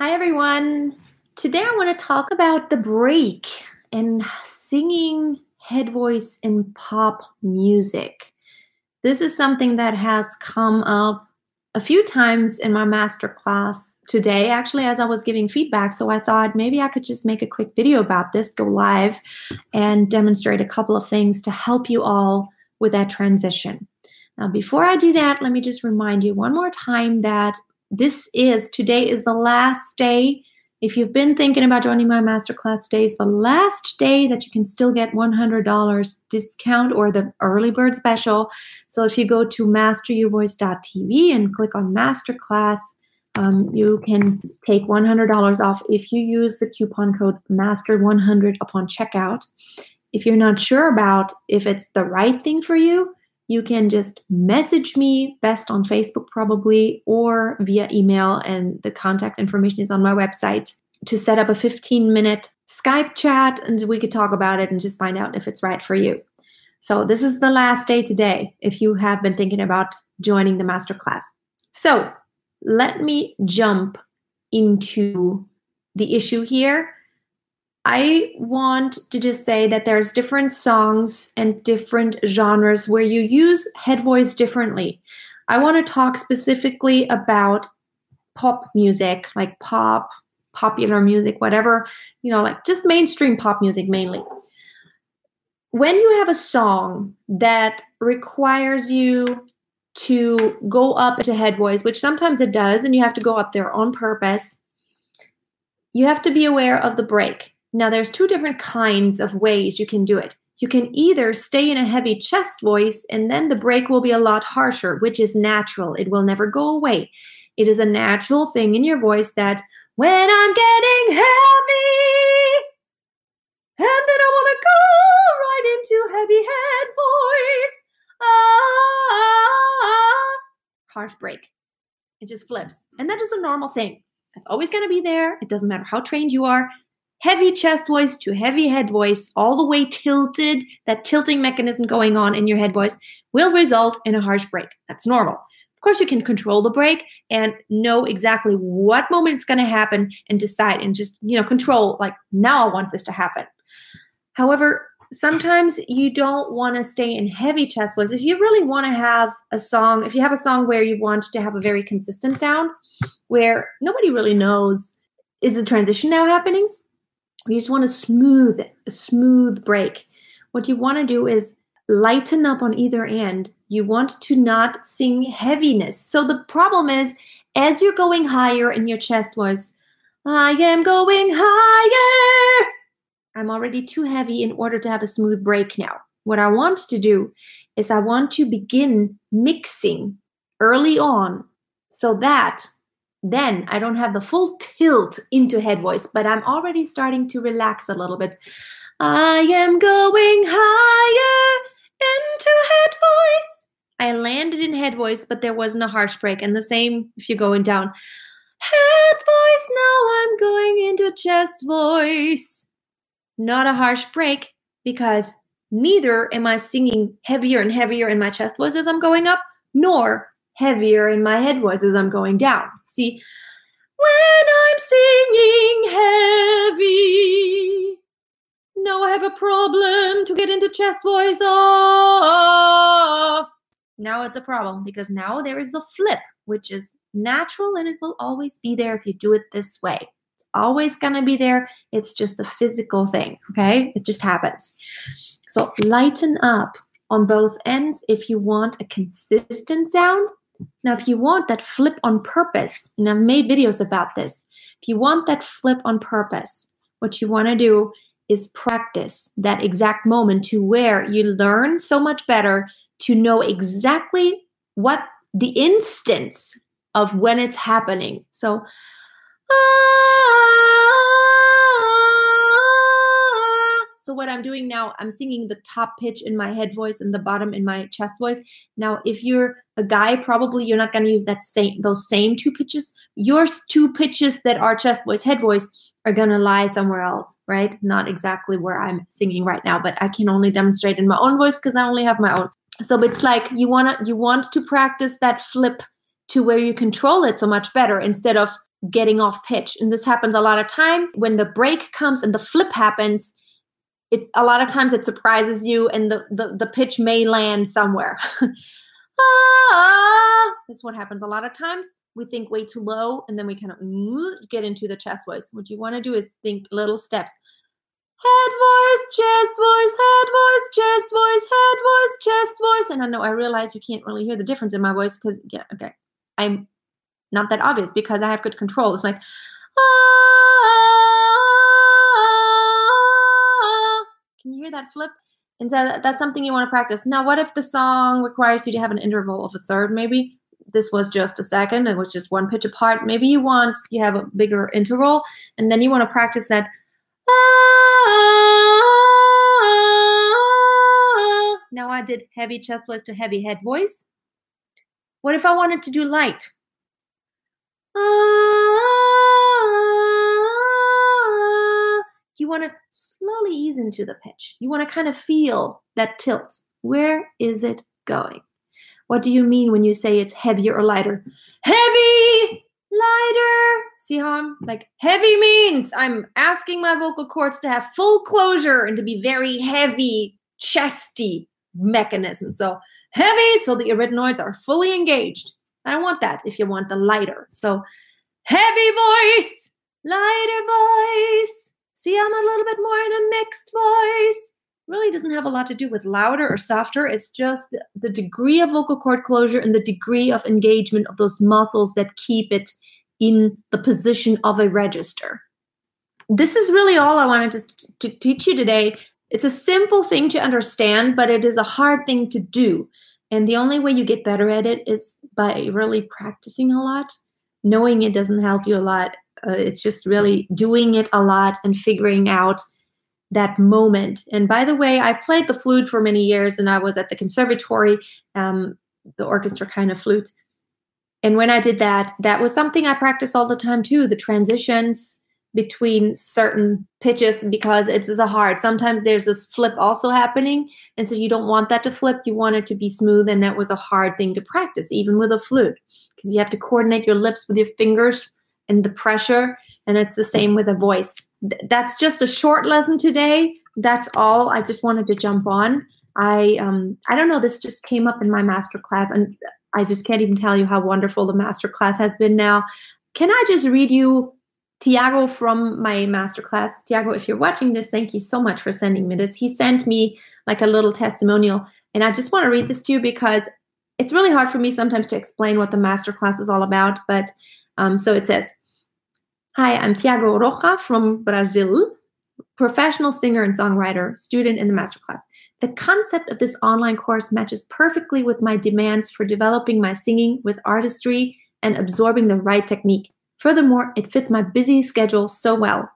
Hi, everyone. Today I want to talk about the break and singing head voice in pop music. This is something that has come up a few times in my master class today, actually, as I was giving feedback. So I thought maybe I could just make a quick video about this, go live, and demonstrate a couple of things to help you all with that transition. Now, before I do that, let me just remind you one more time that this is today is the last day. If you've been thinking about joining my masterclass today is the last day that you can still get $100 discount or the early bird special. So if you go to masteryourvoice.tv and click on masterclass, um, you can take $100 off if you use the coupon code master100 upon checkout. If you're not sure about if it's the right thing for you, you can just message me best on Facebook probably or via email and the contact information is on my website to set up a 15 minute Skype chat and we could talk about it and just find out if it's right for you. So this is the last day today if you have been thinking about joining the masterclass. So, let me jump into the issue here I want to just say that there's different songs and different genres where you use head voice differently. I want to talk specifically about pop music, like pop, popular music, whatever, you know, like just mainstream pop music mainly. When you have a song that requires you to go up to head voice, which sometimes it does, and you have to go up there on purpose, you have to be aware of the break now, there's two different kinds of ways you can do it. You can either stay in a heavy chest voice, and then the break will be a lot harsher, which is natural. It will never go away. It is a natural thing in your voice that when I'm getting heavy, and then I want to go right into heavy head voice. Ah, harsh break. It just flips. And that is a normal thing. It's always going to be there. It doesn't matter how trained you are heavy chest voice to heavy head voice, all the way tilted, that tilting mechanism going on in your head voice will result in a harsh break. That's normal. Of course, you can control the break and know exactly what moment it's going to happen and decide and just, you know, control, like, now I want this to happen. However, sometimes you don't want to stay in heavy chest voice. If you really want to have a song, if you have a song where you want to have a very consistent sound, where nobody really knows is the transition now happening? You just want a smooth, a smooth break. What you want to do is lighten up on either end. You want to not sing heaviness. So the problem is, as you're going higher in your chest voice, I am going higher. I'm already too heavy in order to have a smooth break now. What I want to do is I want to begin mixing early on so that then I don't have the full tilt into head voice, but I'm already starting to relax a little bit. I am going higher into head voice. I landed in head voice, but there wasn't a harsh break. And the same if you're going down. Head voice, now I'm going into chest voice. Not a harsh break because neither am I singing heavier and heavier in my chest voice as I'm going up, nor heavier in my head voice as I'm going down. See, when I'm singing heavy, now I have a problem to get into chest voice. Oh, now it's a problem because now there is the flip, which is natural and it will always be there if you do it this way. It's always going to be there. It's just a physical thing. Okay. It just happens. So lighten up on both ends if you want a consistent sound now, if you want that flip on purpose, and I've made videos about this, if you want that flip on purpose, what you want to do is practice that exact moment to where you learn so much better to know exactly what the instance of when it's happening. So, ah, What I'm doing now, I'm singing the top pitch in my head voice and the bottom in my chest voice. Now, if you're a guy, probably you're not going to use that same those same two pitches. Your two pitches that are chest voice, head voice are going to lie somewhere else, right? Not exactly where I'm singing right now, but I can only demonstrate in my own voice because I only have my own. So it's like you want to you want to practice that flip to where you control it so much better instead of getting off pitch. And this happens a lot of time when the break comes and the flip happens. It's a lot of times it surprises you and the, the, the pitch may land somewhere. ah, this is what happens a lot of times. We think way too low and then we kind of get into the chest voice. What you want to do is think little steps. Head voice, chest voice, head voice, chest voice, head voice, chest voice. And I know I realize you can't really hear the difference in my voice because, yeah, okay, I'm not that obvious because I have good control. It's like, ah, can you hear that flip? And so that's something you want to practice. Now, what if the song requires you to have an interval of a third, maybe? This was just a second, it was just one pitch apart. Maybe you want, you have a bigger interval, and then you want to practice that. Now I did heavy chest voice to heavy head voice. What if I wanted to do light? You want to slowly ease into the pitch. You want to kind of feel that tilt. Where is it going? What do you mean when you say it's heavier or lighter? Heavy, lighter. See how I'm like heavy means I'm asking my vocal cords to have full closure and to be very heavy, chesty mechanism. So heavy, so the arytenoids are fully engaged. I want that if you want the lighter. So heavy voice, lighter voice. See, I'm a little bit more in a mixed voice. Really doesn't have a lot to do with louder or softer. It's just the degree of vocal cord closure and the degree of engagement of those muscles that keep it in the position of a register. This is really all I wanted to, to teach you today. It's a simple thing to understand, but it is a hard thing to do. And the only way you get better at it is by really practicing a lot. Knowing it doesn't help you a lot. Uh, it's just really doing it a lot and figuring out that moment. And by the way, I played the flute for many years and I was at the conservatory, um, the orchestra kind of flute. And when I did that, that was something I practiced all the time too the transitions, between certain pitches because it is a hard. Sometimes there's this flip also happening, and so you don't want that to flip. You want it to be smooth, and that was a hard thing to practice, even with a flute, because you have to coordinate your lips with your fingers and the pressure. And it's the same with a voice. That's just a short lesson today. That's all. I just wanted to jump on. I um I don't know. This just came up in my master class, and I just can't even tell you how wonderful the master class has been. Now, can I just read you Tiago from my masterclass. Tiago, if you're watching this, thank you so much for sending me this. He sent me like a little testimonial, and I just want to read this to you because it's really hard for me sometimes to explain what the masterclass is all about. But um, so it says, Hi, I'm Tiago Rocha from Brazil, professional singer and songwriter, student in the masterclass. The concept of this online course matches perfectly with my demands for developing my singing with artistry and absorbing the right technique. Furthermore, it fits my busy schedule so well.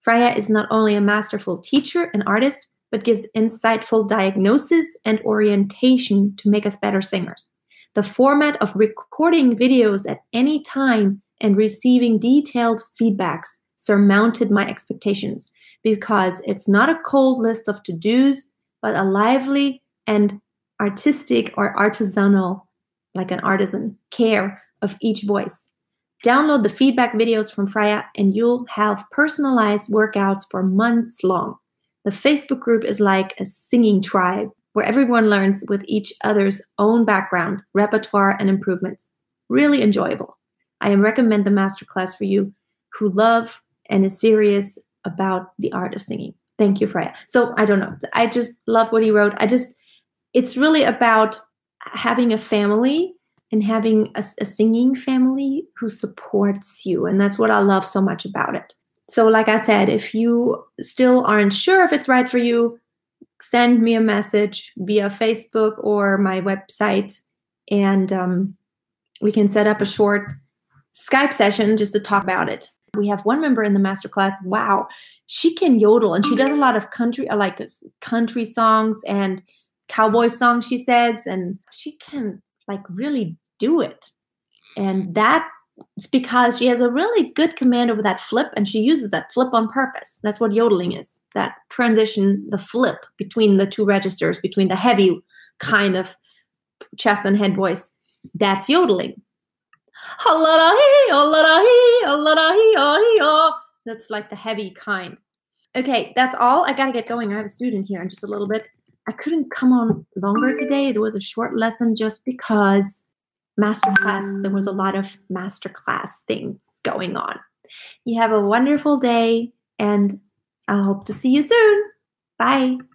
Freya is not only a masterful teacher and artist, but gives insightful diagnosis and orientation to make us better singers. The format of recording videos at any time and receiving detailed feedbacks surmounted my expectations because it's not a cold list of to dos, but a lively and artistic or artisanal, like an artisan, care of each voice. Download the feedback videos from Freya and you'll have personalized workouts for months long. The Facebook group is like a singing tribe where everyone learns with each other's own background, repertoire, and improvements. Really enjoyable. I recommend the masterclass for you who love and is serious about the art of singing. Thank you, Freya. So I don't know. I just love what he wrote. I just, it's really about having a family and having a, a singing family who supports you. And that's what I love so much about it. So, like I said, if you still aren't sure if it's right for you, send me a message via Facebook or my website, and um, we can set up a short Skype session just to talk about it. We have one member in the masterclass. Wow, she can yodel and she does a lot of country, uh, like country songs and cowboy songs. She says, and she can like really do it. And that's because she has a really good command over that flip and she uses that flip on purpose. That's what yodeling is that transition, the flip between the two registers, between the heavy kind of chest and head voice. That's yodeling. That's like the heavy kind. Okay, that's all. I gotta get going. I have a student here in just a little bit. I couldn't come on longer today. It was a short lesson just because masterclass, there was a lot of masterclass thing going on. You have a wonderful day, and I hope to see you soon. Bye.